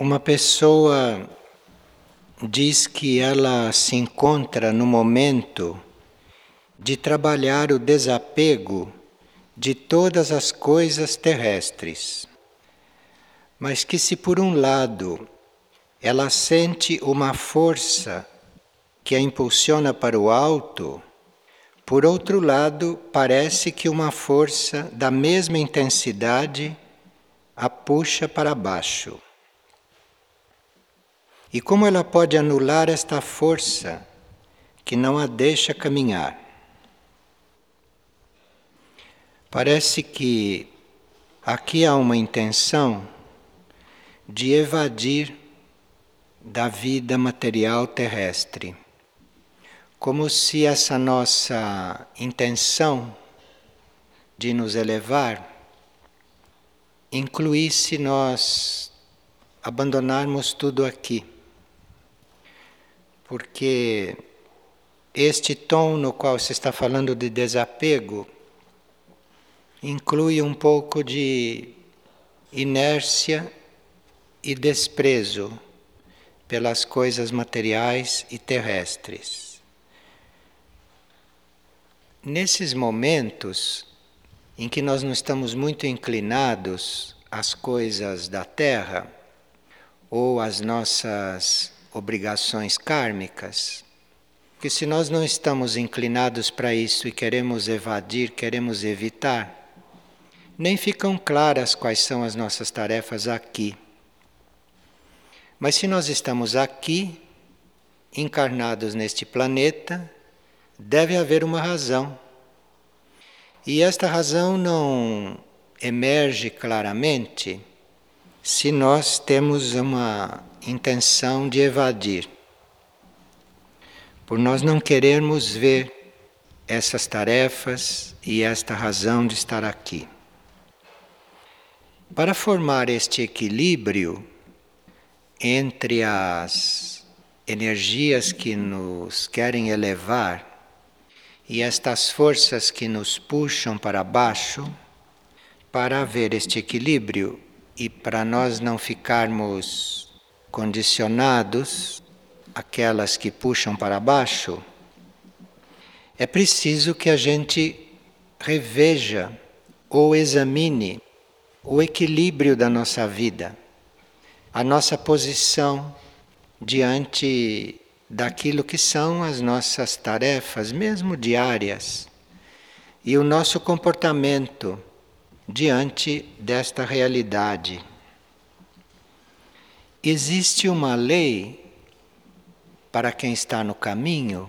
Uma pessoa diz que ela se encontra no momento de trabalhar o desapego de todas as coisas terrestres, mas que, se por um lado ela sente uma força que a impulsiona para o alto, por outro lado, parece que uma força da mesma intensidade a puxa para baixo. E como ela pode anular esta força que não a deixa caminhar? Parece que aqui há uma intenção de evadir da vida material terrestre, como se essa nossa intenção de nos elevar incluísse nós abandonarmos tudo aqui porque este tom no qual se está falando de desapego inclui um pouco de inércia e desprezo pelas coisas materiais e terrestres. Nesses momentos em que nós não estamos muito inclinados às coisas da terra ou às nossas obrigações kármicas. Que se nós não estamos inclinados para isso e queremos evadir, queremos evitar, nem ficam claras quais são as nossas tarefas aqui. Mas se nós estamos aqui, encarnados neste planeta, deve haver uma razão. E esta razão não emerge claramente se nós temos uma intenção de evadir, por nós não querermos ver essas tarefas e esta razão de estar aqui. Para formar este equilíbrio entre as energias que nos querem elevar e estas forças que nos puxam para baixo, para haver este equilíbrio e para nós não ficarmos condicionados, aquelas que puxam para baixo, é preciso que a gente reveja ou examine o equilíbrio da nossa vida, a nossa posição diante daquilo que são as nossas tarefas, mesmo diárias, e o nosso comportamento diante desta realidade. Existe uma lei para quem está no caminho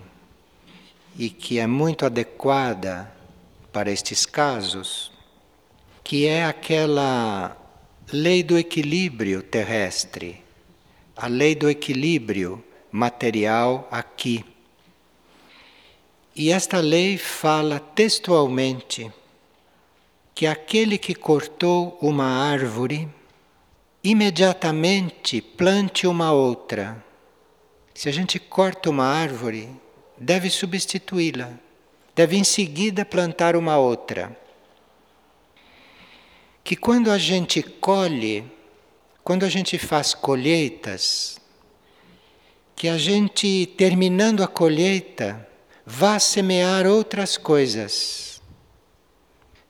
e que é muito adequada para estes casos, que é aquela lei do equilíbrio terrestre, a lei do equilíbrio material aqui. E esta lei fala textualmente que aquele que cortou uma árvore imediatamente plante uma outra. Se a gente corta uma árvore, deve substituí-la, deve em seguida plantar uma outra. Que quando a gente colhe, quando a gente faz colheitas, que a gente, terminando a colheita, vá semear outras coisas.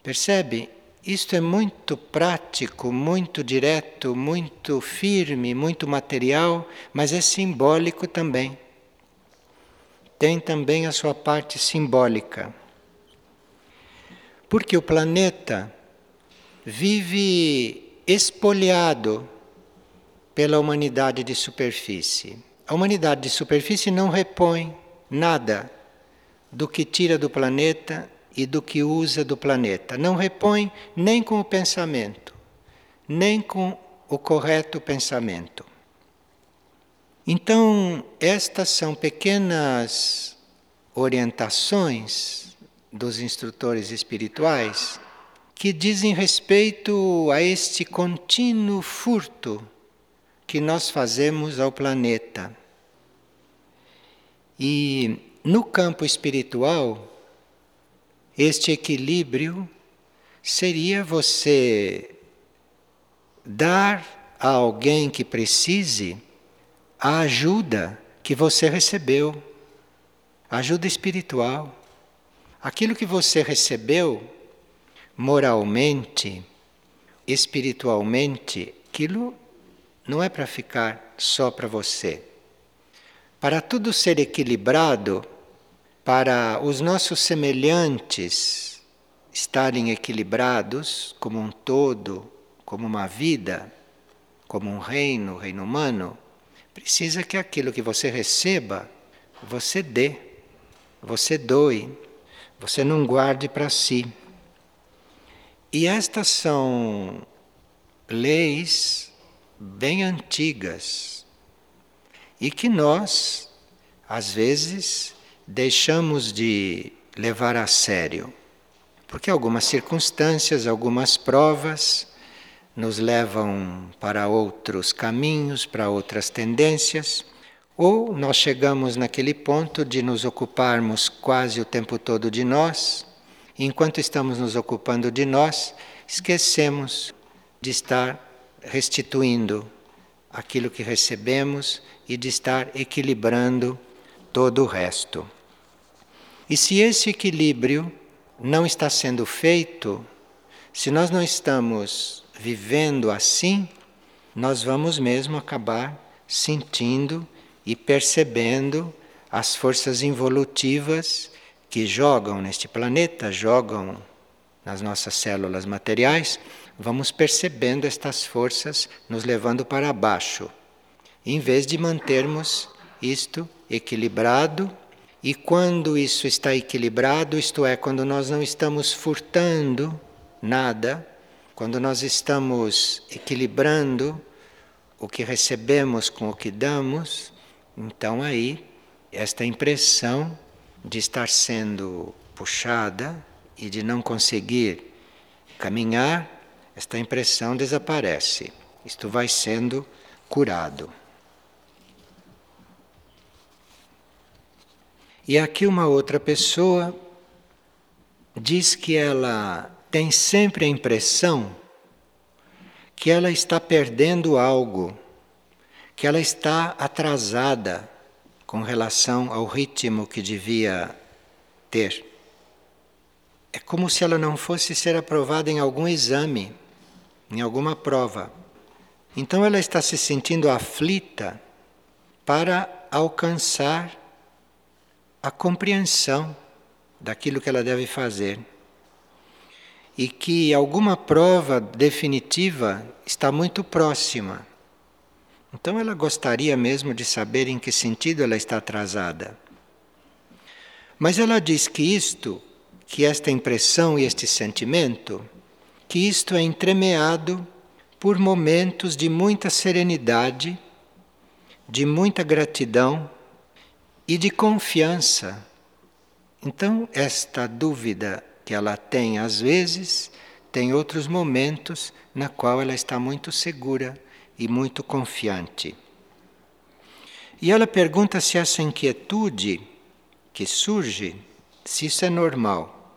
Percebe? Isto é muito prático, muito direto, muito firme, muito material, mas é simbólico também. Tem também a sua parte simbólica. Porque o planeta vive espoliado pela humanidade de superfície. A humanidade de superfície não repõe nada do que tira do planeta e do que usa do planeta. Não repõe nem com o pensamento, nem com o correto pensamento. Então, estas são pequenas orientações dos instrutores espirituais que dizem respeito a este contínuo furto que nós fazemos ao planeta. E no campo espiritual, este equilíbrio seria você dar a alguém que precise a ajuda que você recebeu, ajuda espiritual. Aquilo que você recebeu moralmente, espiritualmente, aquilo não é para ficar só para você. Para tudo ser equilibrado, para os nossos semelhantes estarem equilibrados como um todo, como uma vida, como um reino, reino humano, precisa que aquilo que você receba, você dê, você doe, você não guarde para si. E estas são leis bem antigas e que nós, às vezes, deixamos de levar a sério, porque algumas circunstâncias, algumas provas nos levam para outros caminhos, para outras tendências, ou nós chegamos naquele ponto de nos ocuparmos quase o tempo todo de nós, e enquanto estamos nos ocupando de nós, esquecemos de estar restituindo aquilo que recebemos e de estar equilibrando todo o resto. E se esse equilíbrio não está sendo feito, se nós não estamos vivendo assim, nós vamos mesmo acabar sentindo e percebendo as forças involutivas que jogam neste planeta, jogam nas nossas células materiais, vamos percebendo estas forças nos levando para baixo, em vez de mantermos isto equilibrado. E quando isso está equilibrado, isto é, quando nós não estamos furtando nada, quando nós estamos equilibrando o que recebemos com o que damos, então aí esta impressão de estar sendo puxada e de não conseguir caminhar, esta impressão desaparece. Isto vai sendo curado. E aqui uma outra pessoa diz que ela tem sempre a impressão que ela está perdendo algo, que ela está atrasada com relação ao ritmo que devia ter. É como se ela não fosse ser aprovada em algum exame, em alguma prova. Então ela está se sentindo aflita para alcançar a compreensão daquilo que ela deve fazer. E que alguma prova definitiva está muito próxima. Então ela gostaria mesmo de saber em que sentido ela está atrasada. Mas ela diz que isto que esta impressão e este sentimento, que isto é entremeado por momentos de muita serenidade, de muita gratidão e de confiança. Então, esta dúvida que ela tem às vezes, tem outros momentos na qual ela está muito segura e muito confiante. E ela pergunta se essa inquietude que surge, se isso é normal.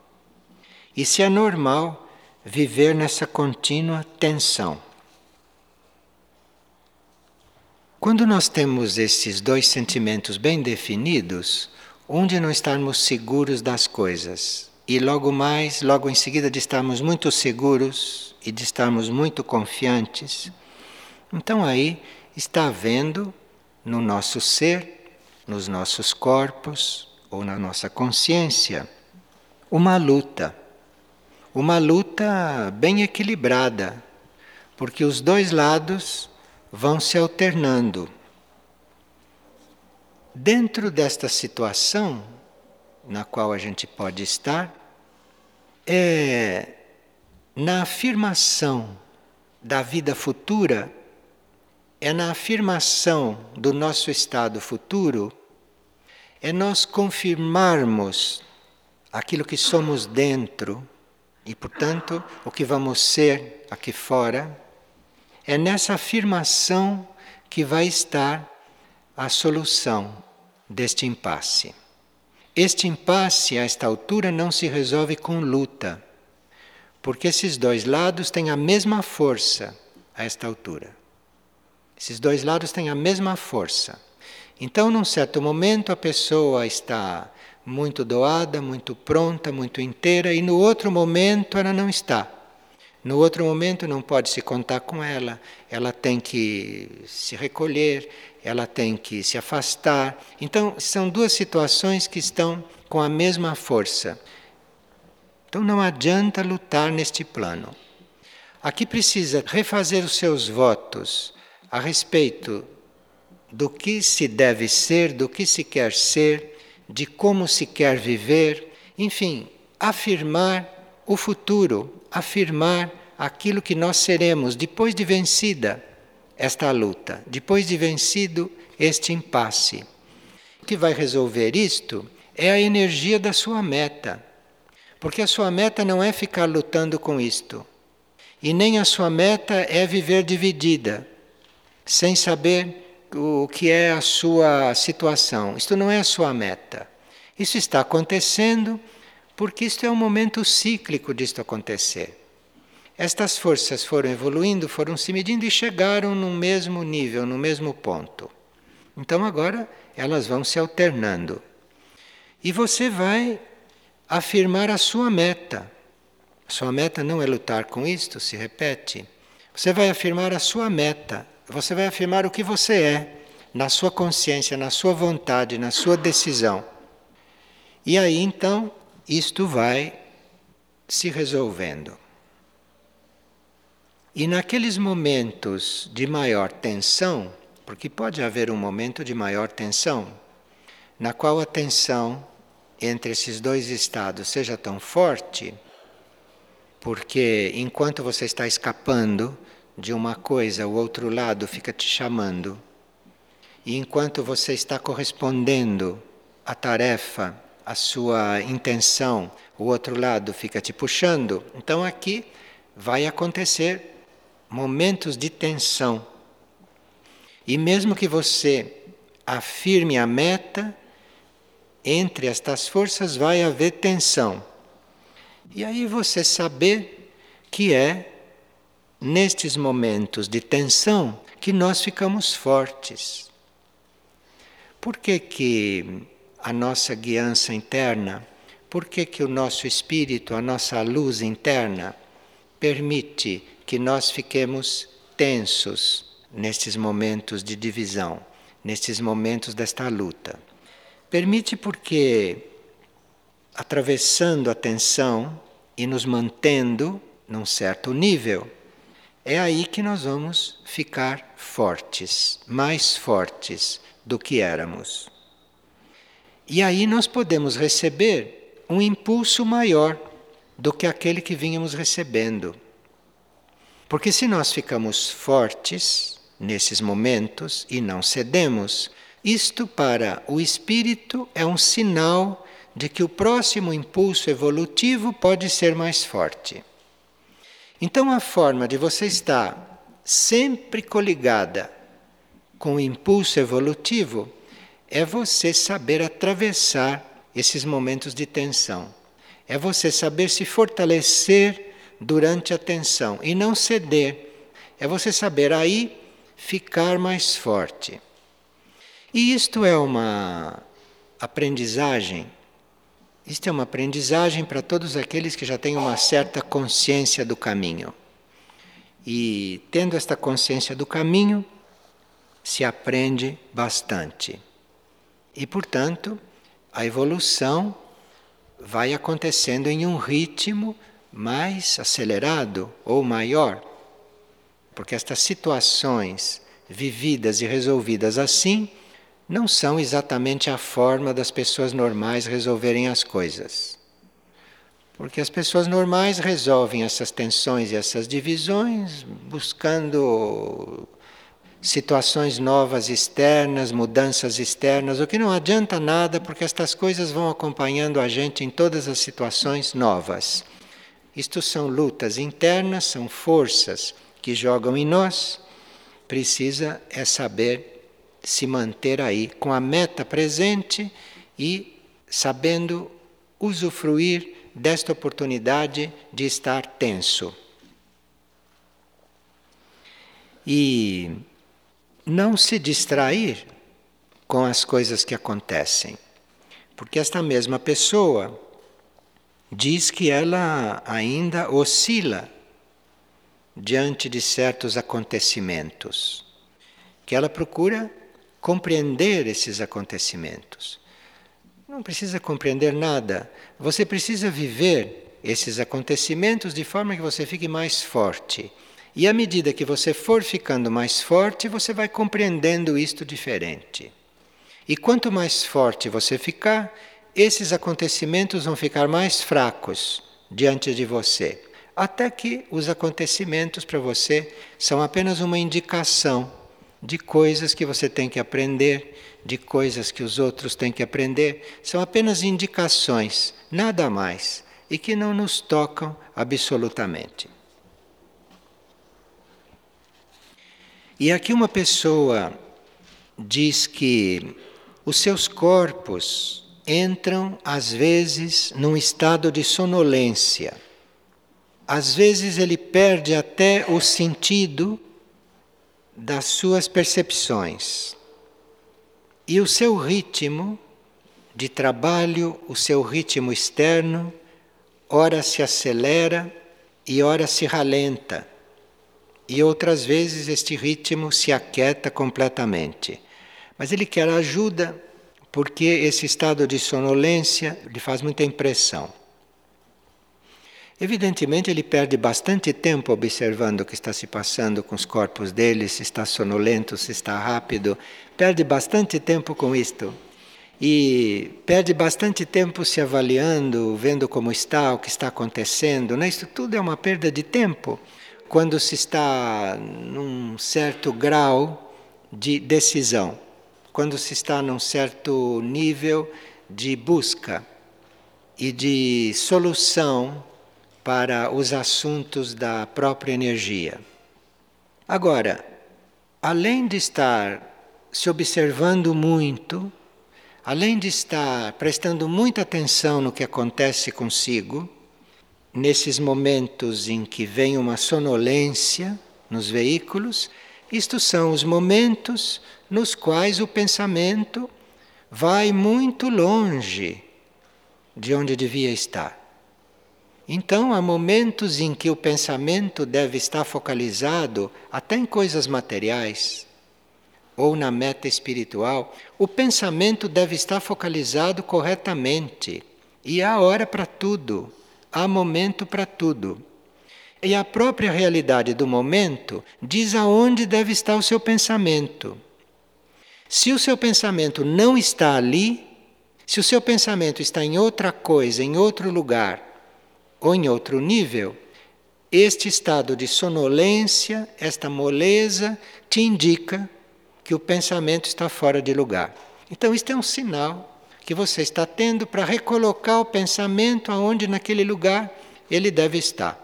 E se é normal viver nessa contínua tensão. Quando nós temos esses dois sentimentos bem definidos, onde não estarmos seguros das coisas, e logo mais, logo em seguida, de estarmos muito seguros e de estarmos muito confiantes, então aí está havendo no nosso ser, nos nossos corpos ou na nossa consciência, uma luta. Uma luta bem equilibrada, porque os dois lados vão se alternando. Dentro desta situação na qual a gente pode estar, é na afirmação da vida futura, é na afirmação do nosso estado futuro, é nós confirmarmos aquilo que somos dentro e, portanto, o que vamos ser aqui fora, é nessa afirmação que vai estar a solução deste impasse. Este impasse, a esta altura, não se resolve com luta, porque esses dois lados têm a mesma força a esta altura. Esses dois lados têm a mesma força. Então, num certo momento, a pessoa está muito doada, muito pronta, muito inteira, e no outro momento ela não está. No outro momento não pode se contar com ela, ela tem que se recolher, ela tem que se afastar. Então, são duas situações que estão com a mesma força. Então, não adianta lutar neste plano. Aqui precisa refazer os seus votos a respeito do que se deve ser, do que se quer ser, de como se quer viver, enfim, afirmar o futuro, afirmar aquilo que nós seremos depois de vencida esta luta, depois de vencido este impasse. O que vai resolver isto é a energia da sua meta. Porque a sua meta não é ficar lutando com isto. E nem a sua meta é viver dividida, sem saber o que é a sua situação. Isto não é a sua meta. Isso está acontecendo porque isto é um momento cíclico disto acontecer. Estas forças foram evoluindo, foram se medindo e chegaram no mesmo nível, no mesmo ponto. Então agora elas vão se alternando. E você vai afirmar a sua meta. Sua meta não é lutar com isto, se repete. Você vai afirmar a sua meta. Você vai afirmar o que você é, na sua consciência, na sua vontade, na sua decisão. E aí então isto vai se resolvendo. E naqueles momentos de maior tensão, porque pode haver um momento de maior tensão, na qual a tensão entre esses dois estados seja tão forte, porque enquanto você está escapando de uma coisa, o outro lado fica te chamando, e enquanto você está correspondendo à tarefa, à sua intenção, o outro lado fica te puxando, então aqui vai acontecer momentos de tensão. E mesmo que você afirme a meta, entre estas forças vai haver tensão. E aí você saber que é nestes momentos de tensão que nós ficamos fortes. Por que, que a nossa guiança interna, por que, que o nosso espírito, a nossa luz interna, permite que nós fiquemos tensos nestes momentos de divisão, nestes momentos desta luta. Permite porque, atravessando a tensão e nos mantendo num certo nível, é aí que nós vamos ficar fortes, mais fortes do que éramos. E aí nós podemos receber um impulso maior do que aquele que vínhamos recebendo. Porque se nós ficamos fortes nesses momentos e não cedemos, isto para o espírito é um sinal de que o próximo impulso evolutivo pode ser mais forte. Então, a forma de você estar sempre coligada com o impulso evolutivo é você saber atravessar esses momentos de tensão. É você saber se fortalecer durante a tensão e não ceder. É você saber aí ficar mais forte. E isto é uma aprendizagem. Isto é uma aprendizagem para todos aqueles que já têm uma certa consciência do caminho. E tendo esta consciência do caminho, se aprende bastante. E, portanto, a evolução vai acontecendo em um ritmo mais acelerado ou maior, porque estas situações vividas e resolvidas assim não são exatamente a forma das pessoas normais resolverem as coisas. Porque as pessoas normais resolvem essas tensões e essas divisões buscando situações novas externas, mudanças externas, o que não adianta nada porque estas coisas vão acompanhando a gente em todas as situações novas. Isto são lutas internas, são forças que jogam em nós. Precisa é saber se manter aí com a meta presente e sabendo usufruir desta oportunidade de estar tenso. E não se distrair com as coisas que acontecem. Porque esta mesma pessoa diz que ela ainda oscila diante de certos acontecimentos, que ela procura compreender esses acontecimentos. Não precisa compreender nada, você precisa viver esses acontecimentos de forma que você fique mais forte. E à medida que você for ficando mais forte, você vai compreendendo isto diferente. E quanto mais forte você ficar, esses acontecimentos vão ficar mais fracos diante de você. Até que os acontecimentos para você são apenas uma indicação de coisas que você tem que aprender, de coisas que os outros têm que aprender. São apenas indicações, nada mais, e que não nos tocam absolutamente. E aqui uma pessoa diz que os seus corpos entram, às vezes, num estado de sonolência. Às vezes ele perde até o sentido das suas percepções. E o seu ritmo de trabalho, o seu ritmo externo, ora se acelera e ora se ralenta. E outras vezes este ritmo se aquieta completamente. Mas ele quer ajuda porque esse estado de sonolência lhe faz muita impressão. Evidentemente, ele perde bastante tempo observando o que está se passando com os corpos dele, se está sonolento, se está rápido. Perde bastante tempo com isto. E perde bastante tempo se avaliando, vendo como está, o que está acontecendo. Né? Isso tudo é uma perda de tempo quando se está num certo grau de decisão quando se está num certo nível de busca e de solução para os assuntos da própria energia. Agora, além de estar se observando muito, além de estar prestando muita atenção no que acontece consigo, nesses momentos em que vem uma sonolência nos veículos, estes são os momentos nos quais o pensamento vai muito longe de onde devia estar. Então, há momentos em que o pensamento deve estar focalizado até em coisas materiais ou na meta espiritual. O pensamento deve estar focalizado corretamente. E há hora para tudo, há momento para tudo. E a própria realidade do momento diz aonde deve estar o seu pensamento. Se o seu pensamento não está ali, se o seu pensamento está em outra coisa, em outro lugar ou em outro nível, este estado de sonolência, esta moleza, te indica que o pensamento está fora de lugar. Então, isto é um sinal que você está tendo para recolocar o pensamento aonde naquele lugar ele deve estar.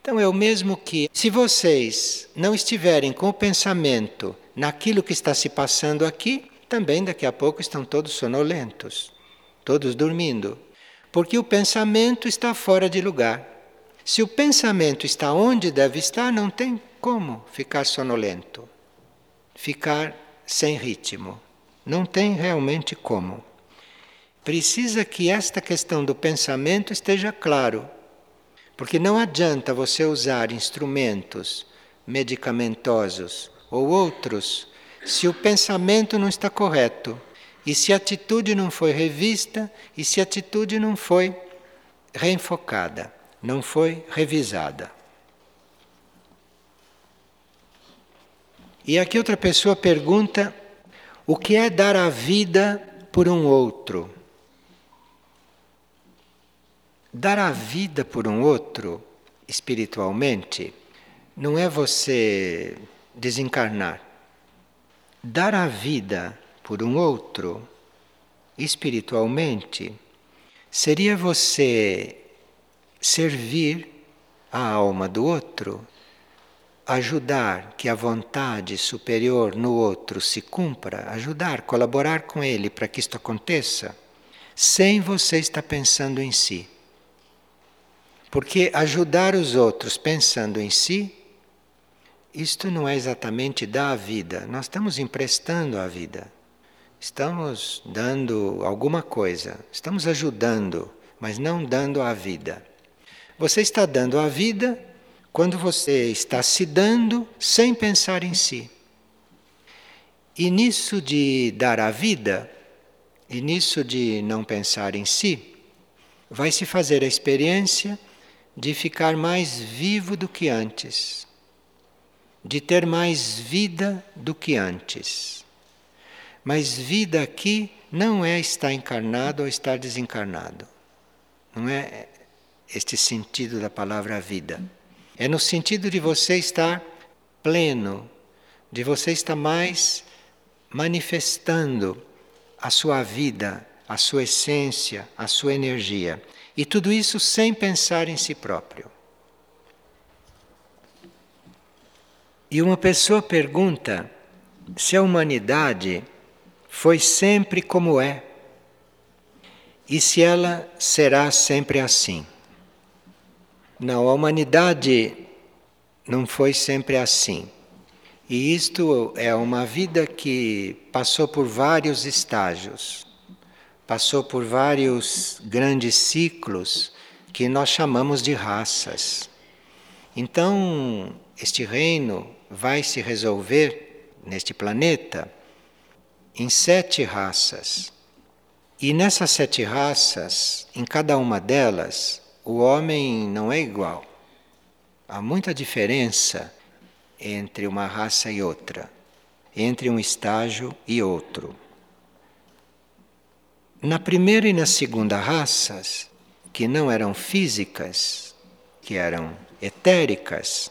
Então é o mesmo que, se vocês não estiverem com o pensamento naquilo que está se passando aqui, também daqui a pouco estão todos sonolentos, todos dormindo. Porque o pensamento está fora de lugar. Se o pensamento está onde deve estar, não tem como ficar sonolento, ficar sem ritmo. Não tem realmente como. Precisa que esta questão do pensamento esteja claro porque não adianta você usar instrumentos medicamentosos ou outros se o pensamento não está correto e se a atitude não foi revista e se a atitude não foi reenfocada, não foi revisada. E aqui outra pessoa pergunta: o que é dar a vida por um outro? Dar a vida por um outro, espiritualmente, não é você desencarnar. Dar a vida por um outro, espiritualmente, seria você servir a alma do outro, ajudar que a vontade superior no outro se cumpra, ajudar, colaborar com ele para que isto aconteça, sem você estar pensando em si. Porque ajudar os outros pensando em si isto não é exatamente dar a vida, nós estamos emprestando a vida. Estamos dando alguma coisa, estamos ajudando, mas não dando a vida. Você está dando a vida quando você está se dando sem pensar em si. E nisso de dar a vida, e nisso de não pensar em si, vai se fazer a experiência de ficar mais vivo do que antes, de ter mais vida do que antes. Mas vida aqui não é estar encarnado ou estar desencarnado. Não é este sentido da palavra vida. É no sentido de você estar pleno, de você estar mais manifestando a sua vida, a sua essência, a sua energia. E tudo isso sem pensar em si próprio. E uma pessoa pergunta se a humanidade foi sempre como é e se ela será sempre assim. Não, a humanidade não foi sempre assim. E isto é uma vida que passou por vários estágios, passou por vários grandes ciclos que nós chamamos de raças. Então, este reino vai se resolver neste planeta em sete raças. E nessas sete raças, em cada uma delas, o homem não é igual. Há muita diferença entre uma raça e outra, entre um estágio e outro. Na primeira e na segunda raças, que não eram físicas, que eram etéricas,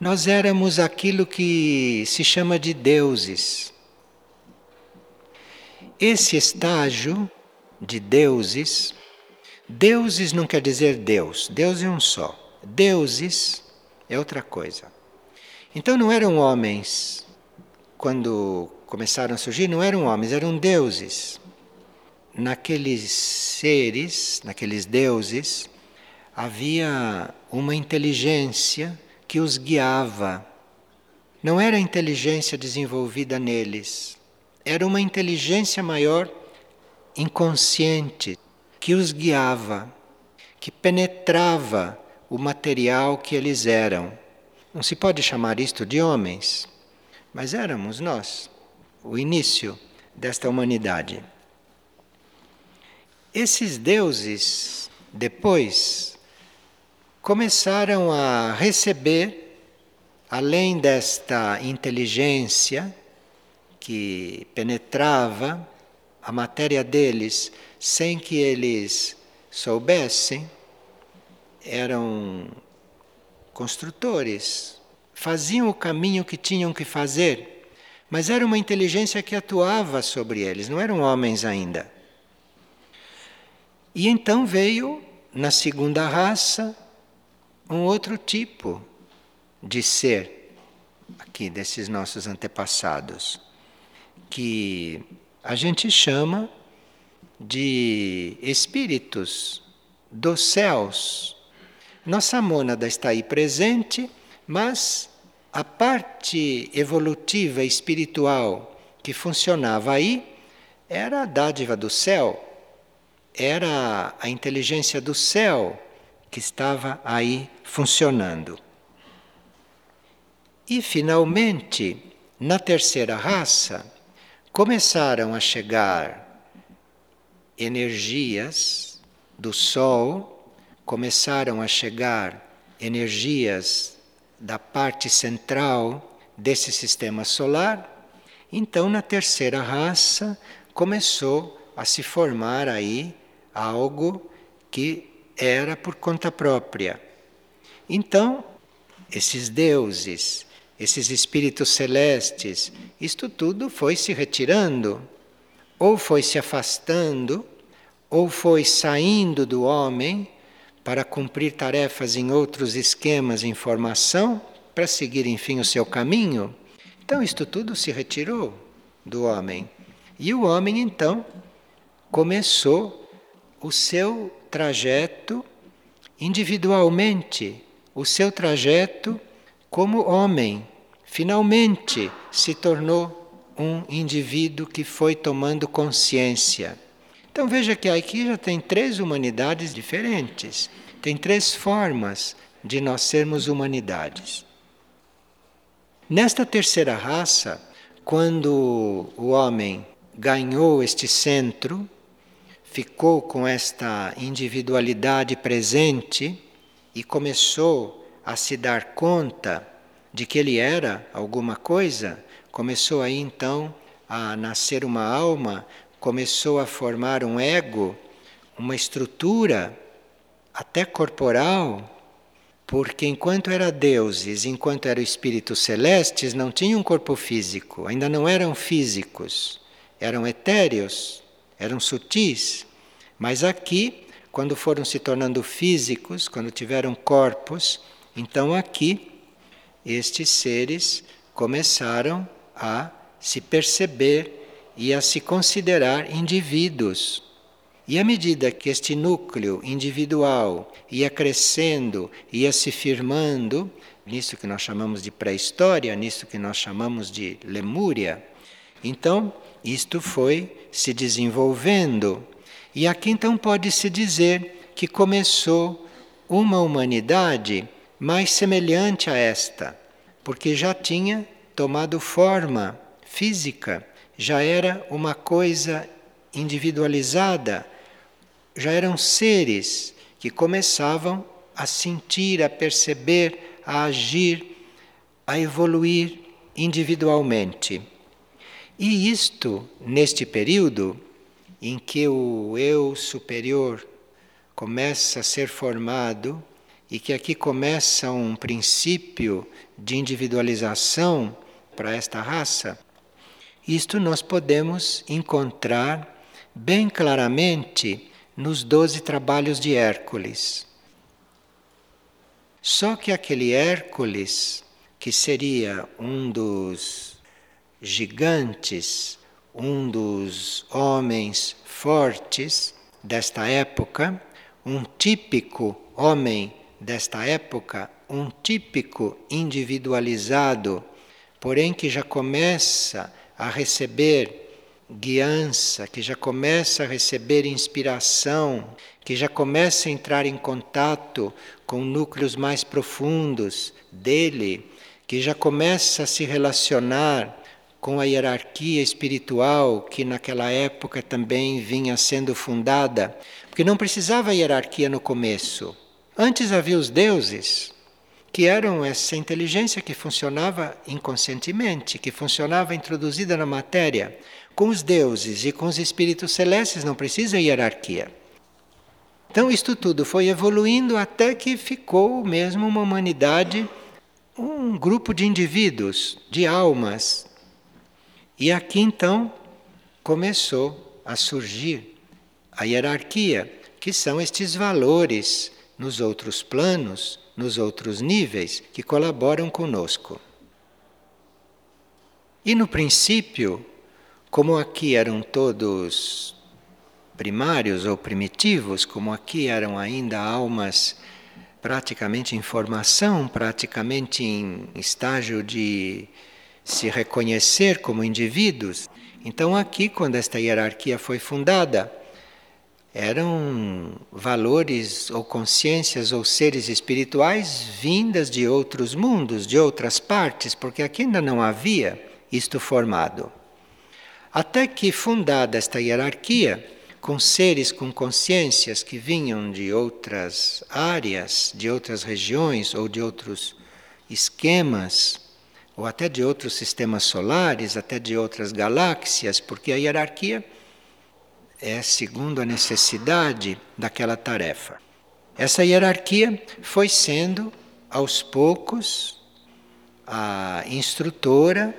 nós éramos aquilo que se chama de deuses. Esse estágio de deuses, deuses não quer dizer Deus, Deus é um só. Deuses é outra coisa. Então não eram homens, quando começaram a surgir, não eram homens, eram deuses. Naqueles seres, naqueles deuses, havia uma inteligência que os guiava. Não era a inteligência desenvolvida neles, era uma inteligência maior, inconsciente, que os guiava, que penetrava o material que eles eram não se pode chamar isto de homens, mas éramos nós, o início desta humanidade. Esses deuses, depois, começaram a receber, além desta inteligência que penetrava a matéria deles sem que eles soubessem, eram construtores, faziam o caminho que tinham que fazer, mas era uma inteligência que atuava sobre eles, não eram homens ainda. E então veio, na segunda raça, um outro tipo de ser, aqui desses nossos antepassados, que a gente chama de espíritos dos céus nossa mônada está aí presente, mas a parte evolutiva espiritual que funcionava aí era a dádiva do céu, era a inteligência do céu que estava aí funcionando. E finalmente, na terceira raça, começaram a chegar energias do Sol começaram a chegar energias da parte central desse sistema solar, então na terceira raça começou a se formar aí algo que era por conta própria. Então, esses deuses, esses espíritos celestes, isto tudo foi se retirando, ou foi se afastando, ou foi saindo do homem para cumprir tarefas em outros esquemas em formação, para seguir, enfim, o seu caminho. Então, isto tudo se retirou do homem. E o homem, então, começou o seu trajeto individualmente, o seu trajeto como homem, finalmente se tornou um indivíduo que foi tomando consciência. Então veja que aqui já tem três humanidades diferentes, tem três formas de nós sermos humanidades. Nesta terceira raça, quando o homem ganhou este centro, ficou com esta individualidade presente e começou a se dar conta de que ele era alguma coisa, começou aí então a nascer uma alma, começou a formar um ego, uma estrutura até corporal, porque enquanto era deuses, enquanto eram espíritos celestes, não tinham um corpo físico, ainda não eram físicos, eram etéreos, eram sutis. Mas aqui, quando foram se tornando físicos, quando tiveram corpos, então aqui estes seres começaram a se perceber e a se considerar indivíduos. E à medida que este núcleo individual ia crescendo, ia se firmando, nisso que nós chamamos de pré-história, nisso que nós chamamos de Lemúria, então isto foi se desenvolvendo. E aqui então pode-se dizer que começou uma humanidade mais semelhante a esta, porque já tinha tomado forma física, já era uma coisa individualizada, já eram seres que começavam a sentir, a perceber, a agir, a evoluir individualmente. E isto, neste período em que o eu superior começa a ser formado e que aqui começa um princípio de individualização para esta raça, isto nós podemos encontrar bem claramente nos doze trabalhos de Hércules. Só que aquele Hércules, que seria um dos gigantes, um dos homens fortes desta época, um típico homem desta época, um típico individualizado, porém que já começa a receber guiança, que já começa a receber inspiração, que já começa a entrar em contato com núcleos mais profundos dele, que já começa a se relacionar com a hierarquia espiritual que naquela época também vinha sendo fundada, porque não precisava hierarquia no começo. Antes havia os deuses, que eram essa inteligência que funcionava inconscientemente, que funcionava introduzida na matéria. Com os deuses e com os espíritos celestes não precisa hierarquia. Então, isto tudo foi evoluindo até que ficou mesmo uma humanidade, um grupo de indivíduos, de almas. E aqui então começou a surgir a hierarquia, que são estes valores nos outros planos, nos outros níveis que colaboram conosco. E no princípio, como aqui eram todos primários ou primitivos, como aqui eram ainda almas praticamente em formação, praticamente em estágio de se reconhecer como indivíduos, então aqui, quando esta hierarquia foi fundada, eram valores ou consciências ou seres espirituais vindas de outros mundos, de outras partes, porque aqui ainda não havia isto formado. Até que, fundada esta hierarquia, com seres com consciências que vinham de outras áreas, de outras regiões ou de outros esquemas, ou até de outros sistemas solares, até de outras galáxias, porque a hierarquia é segundo a necessidade daquela tarefa. Essa hierarquia foi sendo, aos poucos, a instrutora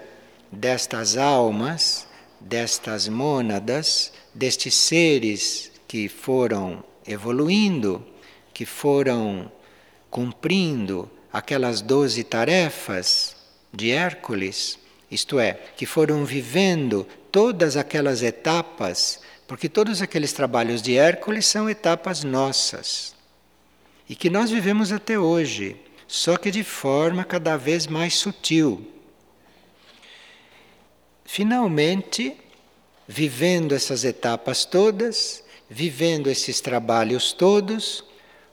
destas almas, destas mônadas, destes seres que foram evoluindo, que foram cumprindo aquelas doze tarefas de Hércules, isto é, que foram vivendo todas aquelas etapas porque todos aqueles trabalhos de Hércules são etapas nossas e que nós vivemos até hoje, só que de forma cada vez mais sutil. finalmente, vivendo essas etapas todas, vivendo esses trabalhos todos,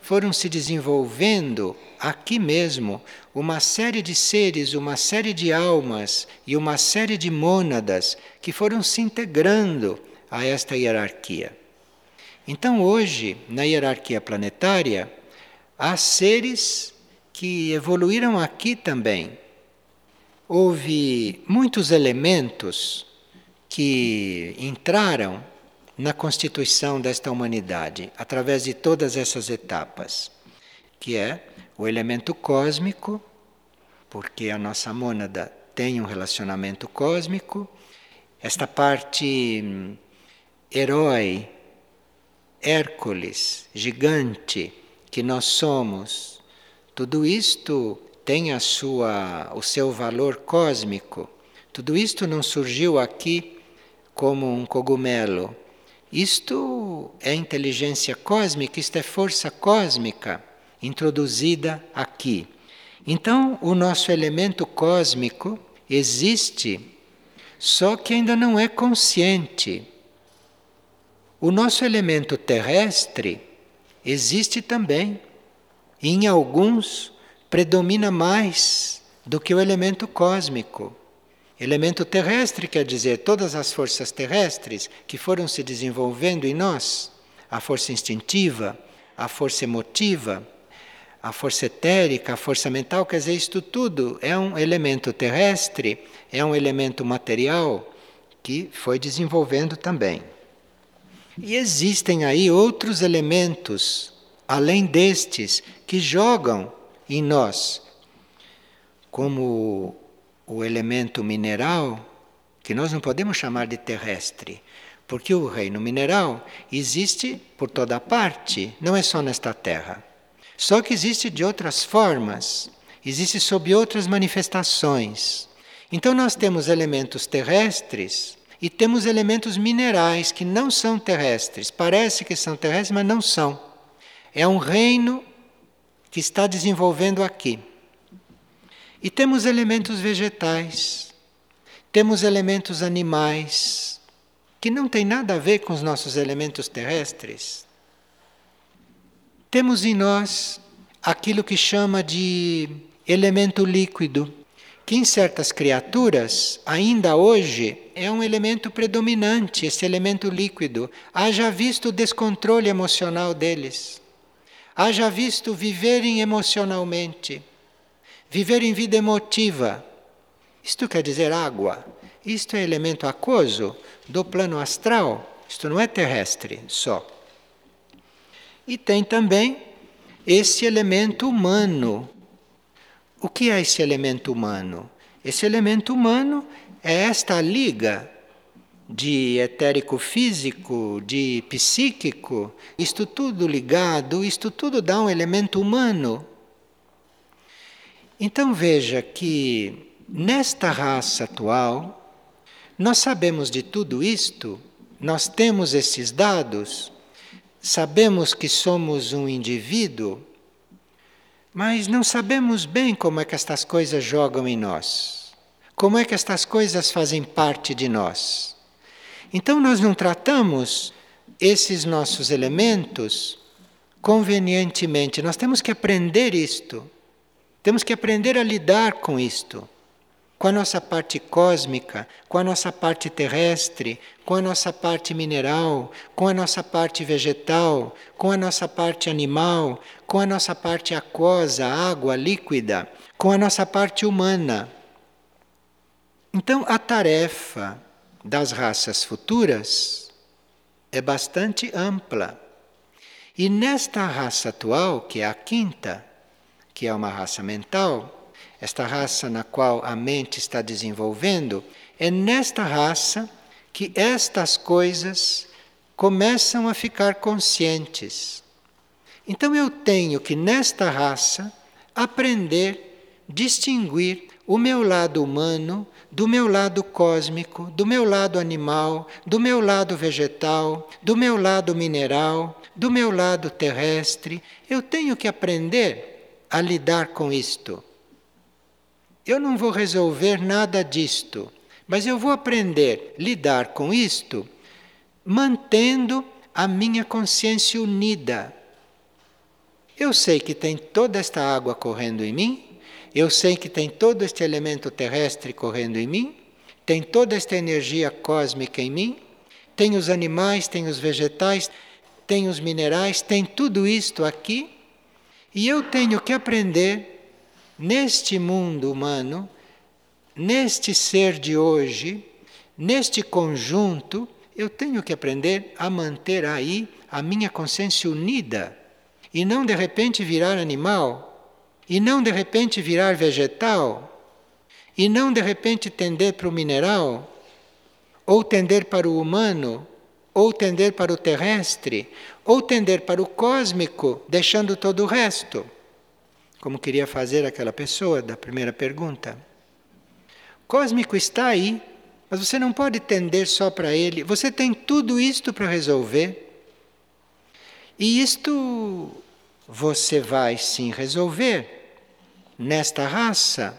foram se desenvolvendo aqui mesmo uma série de seres, uma série de almas e uma série de mônadas que foram se integrando a esta hierarquia. Então, hoje, na hierarquia planetária, há seres que evoluíram aqui também. Houve muitos elementos que entraram na constituição desta humanidade, através de todas essas etapas, que é o elemento cósmico, porque a nossa mônada tem um relacionamento cósmico, esta parte hum, herói, Hércules, gigante que nós somos, tudo isto tem a sua, o seu valor cósmico. Tudo isto não surgiu aqui como um cogumelo, isto é inteligência cósmica, isto é força cósmica introduzida aqui. Então, o nosso elemento cósmico existe, só que ainda não é consciente. O nosso elemento terrestre existe também. E em alguns predomina mais do que o elemento cósmico. Elemento terrestre quer dizer todas as forças terrestres que foram se desenvolvendo em nós, a força instintiva, a força emotiva, a força etérica, a força mental, quer dizer, isto tudo é um elemento terrestre, é um elemento material que foi desenvolvendo também. E existem aí outros elementos, além destes, que jogam em nós, como o elemento mineral, que nós não podemos chamar de terrestre, porque o reino mineral existe por toda parte, não é só nesta terra. Só que existe de outras formas, existe sob outras manifestações. Então nós temos elementos terrestres e temos elementos minerais que não são terrestres. Parece que são terrestres, mas não são. É um reino que está desenvolvendo aqui. E temos elementos vegetais, temos elementos animais, que não tem nada a ver com os nossos elementos terrestres. Temos em nós aquilo que chama de elemento líquido, que em certas criaturas, ainda hoje, é um elemento predominante, esse elemento líquido. Haja visto o descontrole emocional deles, haja visto viverem emocionalmente Viver em vida emotiva. Isto quer dizer água. Isto é elemento aquoso do plano astral. Isto não é terrestre só. E tem também esse elemento humano. O que é esse elemento humano? Esse elemento humano é esta liga de etérico físico, de psíquico, isto tudo ligado, isto tudo dá um elemento humano. Então veja que nesta raça atual, nós sabemos de tudo isto, nós temos esses dados, sabemos que somos um indivíduo, mas não sabemos bem como é que estas coisas jogam em nós, como é que estas coisas fazem parte de nós. Então nós não tratamos esses nossos elementos convenientemente, nós temos que aprender isto. Temos que aprender a lidar com isto, com a nossa parte cósmica, com a nossa parte terrestre, com a nossa parte mineral, com a nossa parte vegetal, com a nossa parte animal, com a nossa parte aquosa, água líquida, com a nossa parte humana. Então, a tarefa das raças futuras é bastante ampla. E nesta raça atual, que é a quinta, que é uma raça mental, esta raça na qual a mente está desenvolvendo, é nesta raça que estas coisas começam a ficar conscientes. Então eu tenho que, nesta raça, aprender, distinguir o meu lado humano do meu lado cósmico, do meu lado animal, do meu lado vegetal, do meu lado mineral, do meu lado terrestre. Eu tenho que aprender a lidar com isto. Eu não vou resolver nada disto Mas eu vou aprender a lidar com isto mantendo a minha consciência unida. Eu sei que tem toda esta água correndo em mim, eu sei que tem todo este elemento terrestre correndo em mim, tem toda esta energia cósmica em mim, tem os animais, tem os vegetais, tem os minerais, tem tudo isto aqui, e eu tenho que aprender neste mundo humano, neste ser de hoje, neste conjunto, eu tenho que aprender a manter aí a minha consciência unida e não de repente virar animal, e não de repente virar vegetal, e não de repente tender para o mineral, ou tender para o humano, ou tender para o terrestre, ou tender para o cósmico, deixando todo o resto, como queria fazer aquela pessoa da primeira pergunta. Cósmico está aí, mas você não pode tender só para ele. Você tem tudo isto para resolver. E isto você vai sim resolver nesta raça.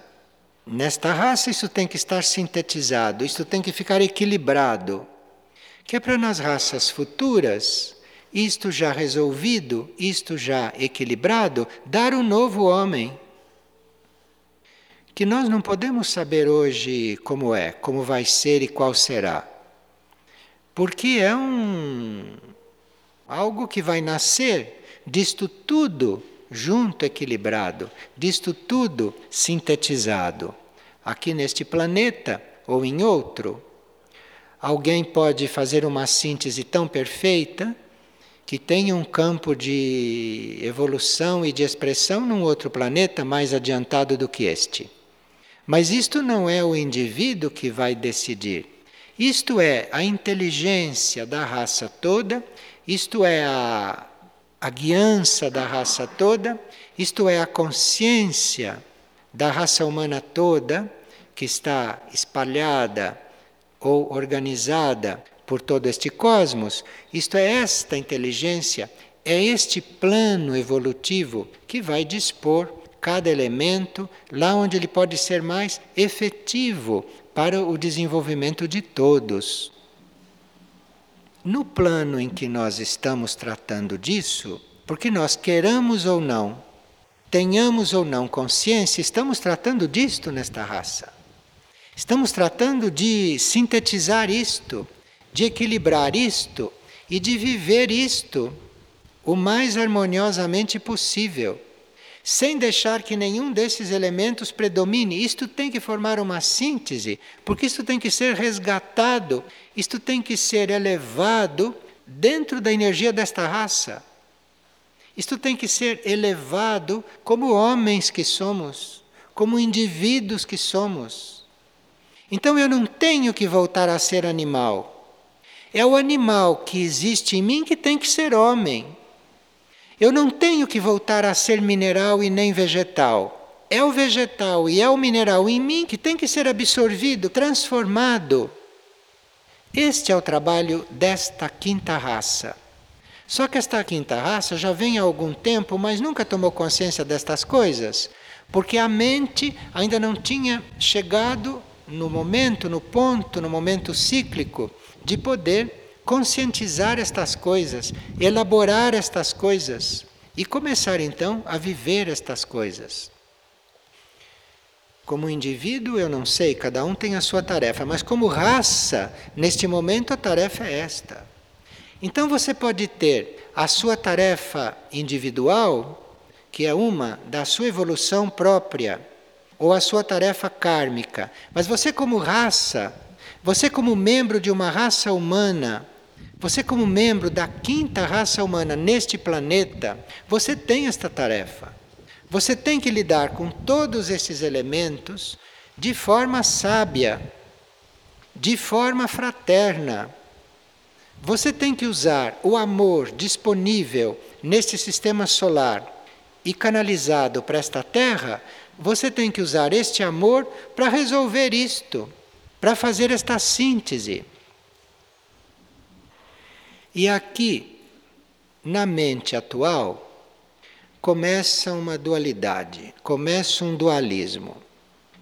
Nesta raça, isso tem que estar sintetizado, isso tem que ficar equilibrado. Que é para nas raças futuras, isto já resolvido, isto já equilibrado, dar um novo homem que nós não podemos saber hoje como é, como vai ser e qual será. Porque é um algo que vai nascer disto tudo junto, equilibrado, disto tudo sintetizado. Aqui neste planeta ou em outro, alguém pode fazer uma síntese tão perfeita que tenha um campo de evolução e de expressão num outro planeta mais adiantado do que este. Mas isto não é o indivíduo que vai decidir. Isto é a inteligência da raça toda, isto é a, a guiança da raça toda, isto é a consciência da raça humana toda, que está espalhada ou organizada por todo este cosmos. Isto é esta inteligência, é este plano evolutivo que vai dispor cada elemento lá onde ele pode ser mais efetivo para o desenvolvimento de todos. No plano em que nós estamos tratando disso, porque nós queramos ou não, tenhamos ou não consciência, estamos tratando disto nesta raça. Estamos tratando de sintetizar isto, de equilibrar isto e de viver isto o mais harmoniosamente possível sem deixar que nenhum desses elementos predomine. Isto tem que formar uma síntese, porque isto tem que ser resgatado, isto tem que ser elevado dentro da energia desta raça. Isto tem que ser elevado como homens que somos, como indivíduos que somos. Então eu não tenho que voltar a ser animal. É o animal que existe em mim que tem que ser homem. Eu não tenho que voltar a ser mineral e nem vegetal. É o vegetal e é o mineral em mim que tem que ser absorvido, transformado. Este é o trabalho desta quinta raça. Só que esta quinta raça já vem há algum tempo, mas nunca tomou consciência destas coisas, porque a mente ainda não tinha chegado no momento, no ponto, no momento cíclico de poder conscientizar estas coisas, elaborar estas coisas e começar então a viver estas coisas. Como indivíduo, eu não sei, cada um tem a sua tarefa, mas como raça, neste momento a tarefa é esta. Então você pode ter a sua tarefa individual, que é uma da sua evolução própria, ou a sua tarefa kármica, mas você, como raça, você, como membro de uma raça humana, você, como membro da quinta raça humana neste planeta, você tem esta tarefa. Você tem que lidar com todos esses elementos de forma sábia, de forma fraterna. Você tem que usar o amor disponível neste sistema solar e canalizado para esta Terra. Você tem que usar este amor para resolver isto, para fazer esta síntese. E aqui, na mente atual, começa uma dualidade, começa um dualismo.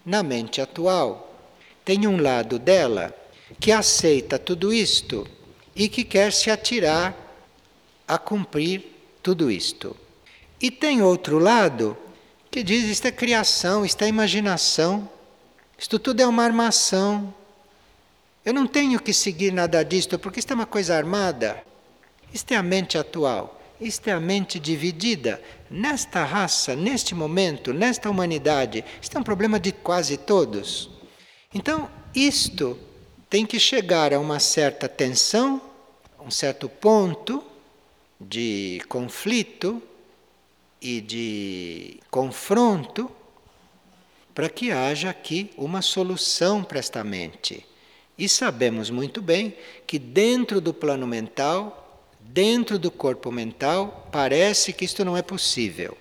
Na mente atual, tem um lado dela que aceita tudo isto e que quer se atirar a cumprir tudo isto. E tem outro lado que diz: isto é criação, isto é imaginação, isto tudo é uma armação. Eu não tenho que seguir nada disto, porque isto é uma coisa armada. Isto é a mente atual, isto é a mente dividida. Nesta raça, neste momento, nesta humanidade, isto é um problema de quase todos. Então, isto tem que chegar a uma certa tensão, um certo ponto de conflito e de confronto para que haja aqui uma solução para esta mente. E sabemos muito bem que dentro do plano mental, dentro do corpo mental, parece que isto não é possível.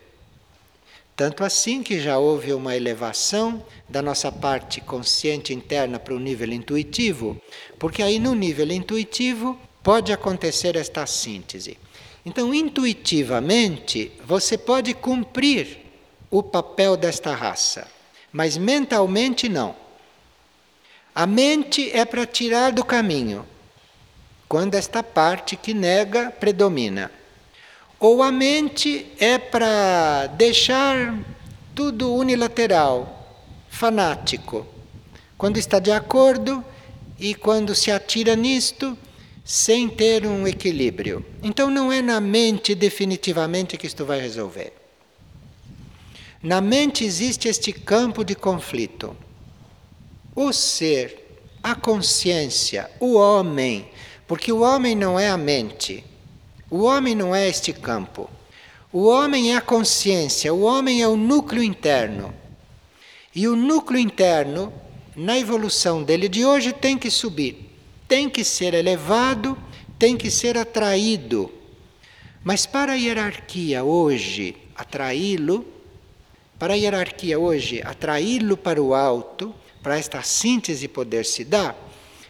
Tanto assim que já houve uma elevação da nossa parte consciente interna para o nível intuitivo, porque aí no nível intuitivo pode acontecer esta síntese. Então, intuitivamente, você pode cumprir o papel desta raça, mas mentalmente não. A mente é para tirar do caminho, quando esta parte que nega predomina. Ou a mente é para deixar tudo unilateral, fanático, quando está de acordo e quando se atira nisto sem ter um equilíbrio. Então não é na mente definitivamente que isto vai resolver. Na mente existe este campo de conflito. O ser, a consciência, o homem, porque o homem não é a mente. O homem não é este campo. O homem é a consciência, o homem é o núcleo interno. E o núcleo interno, na evolução dele de hoje, tem que subir, tem que ser elevado, tem que ser atraído. Mas para a hierarquia hoje, atraí-lo, para a hierarquia hoje, atraí-lo para o alto, para esta síntese poder se dar,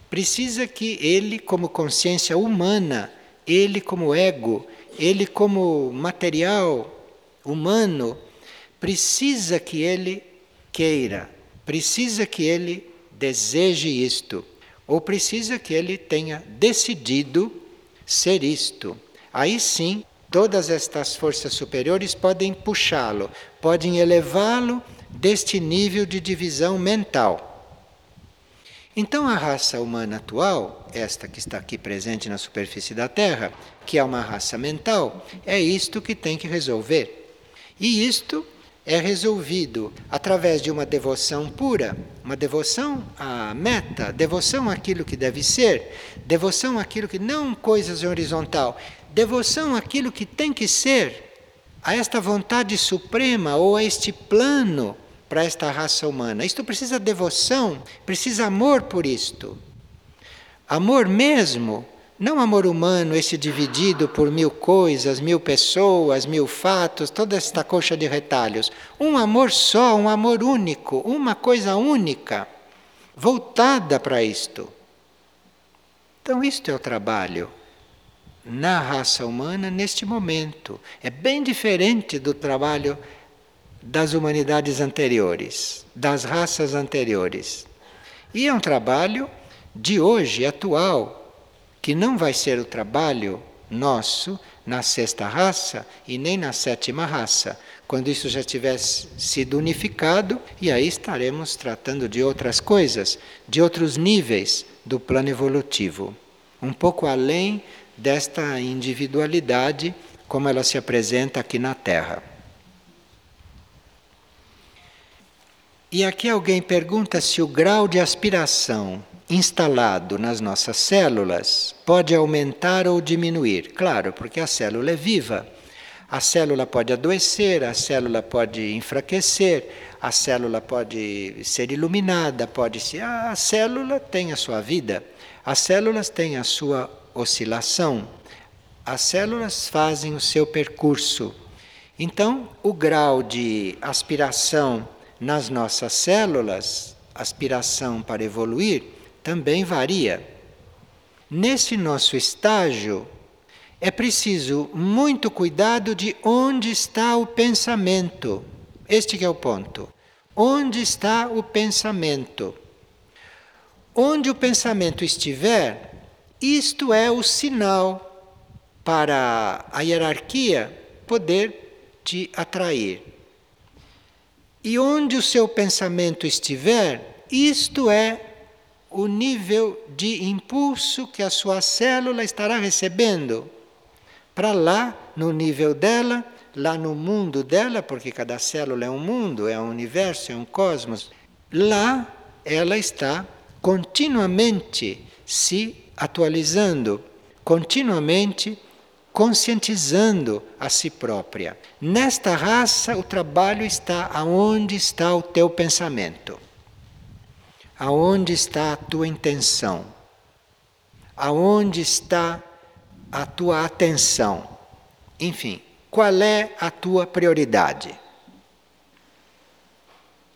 precisa que ele, como consciência humana, ele como ego, ele como material humano, precisa que ele queira, precisa que ele deseje isto, ou precisa que ele tenha decidido ser isto. Aí sim, todas estas forças superiores podem puxá-lo, podem elevá-lo deste nível de divisão mental. Então, a raça humana atual, esta que está aqui presente na superfície da Terra, que é uma raça mental, é isto que tem que resolver. E isto é resolvido através de uma devoção pura, uma devoção à meta, devoção àquilo que deve ser, devoção àquilo que não coisas horizontal, devoção àquilo que tem que ser, a esta vontade suprema ou a este plano para esta raça humana. Isto precisa devoção, precisa amor por isto. Amor mesmo, não amor humano, esse dividido por mil coisas, mil pessoas, mil fatos, toda esta coxa de retalhos. Um amor só, um amor único, uma coisa única, voltada para isto. Então, isto é o trabalho na raça humana neste momento. É bem diferente do trabalho das humanidades anteriores, das raças anteriores. E é um trabalho de hoje, atual, que não vai ser o trabalho nosso na sexta raça e nem na sétima raça, quando isso já tivesse sido unificado, e aí estaremos tratando de outras coisas, de outros níveis do plano evolutivo, um pouco além desta individualidade como ela se apresenta aqui na Terra. E aqui alguém pergunta se o grau de aspiração instalado nas nossas células pode aumentar ou diminuir. Claro, porque a célula é viva. A célula pode adoecer, a célula pode enfraquecer, a célula pode ser iluminada, pode ser. A célula tem a sua vida, as células têm a sua oscilação, as células fazem o seu percurso. Então, o grau de aspiração nas nossas células, aspiração para evoluir também varia. Nesse nosso estágio, é preciso muito cuidado de onde está o pensamento. Este é o ponto. Onde está o pensamento? Onde o pensamento estiver, isto é o sinal para a hierarquia poder te atrair. E onde o seu pensamento estiver, isto é o nível de impulso que a sua célula estará recebendo. Para lá, no nível dela, lá no mundo dela, porque cada célula é um mundo, é um universo, é um cosmos, lá ela está continuamente se atualizando, continuamente conscientizando a si própria. Nesta raça, o trabalho está aonde está o teu pensamento, aonde está a tua intenção, aonde está a tua atenção. Enfim, qual é a tua prioridade?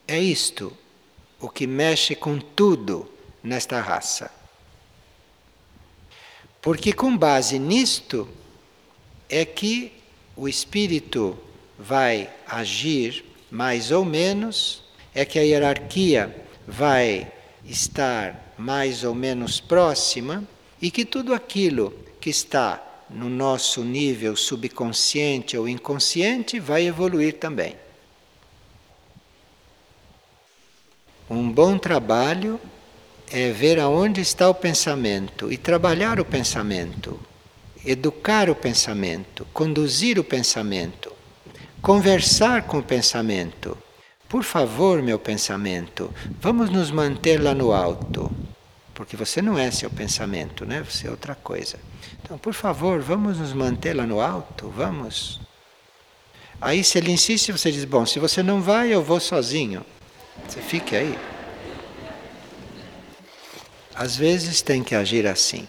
É isto o que mexe com tudo nesta raça. Porque com base nisto é que o espírito vai agir mais ou menos, é que a hierarquia vai estar mais ou menos próxima e que tudo aquilo que está no nosso nível subconsciente ou inconsciente vai evoluir também. Um bom trabalho é ver aonde está o pensamento e trabalhar o pensamento, educar o pensamento, conduzir o pensamento, conversar com o pensamento. Por favor, meu pensamento, vamos nos manter lá no alto, porque você não é seu pensamento, né? Você é outra coisa. Então, por favor, vamos nos manter lá no alto, vamos. Aí, se ele insiste, você diz: Bom, se você não vai, eu vou sozinho. Você fique aí. Às vezes tem que agir assim.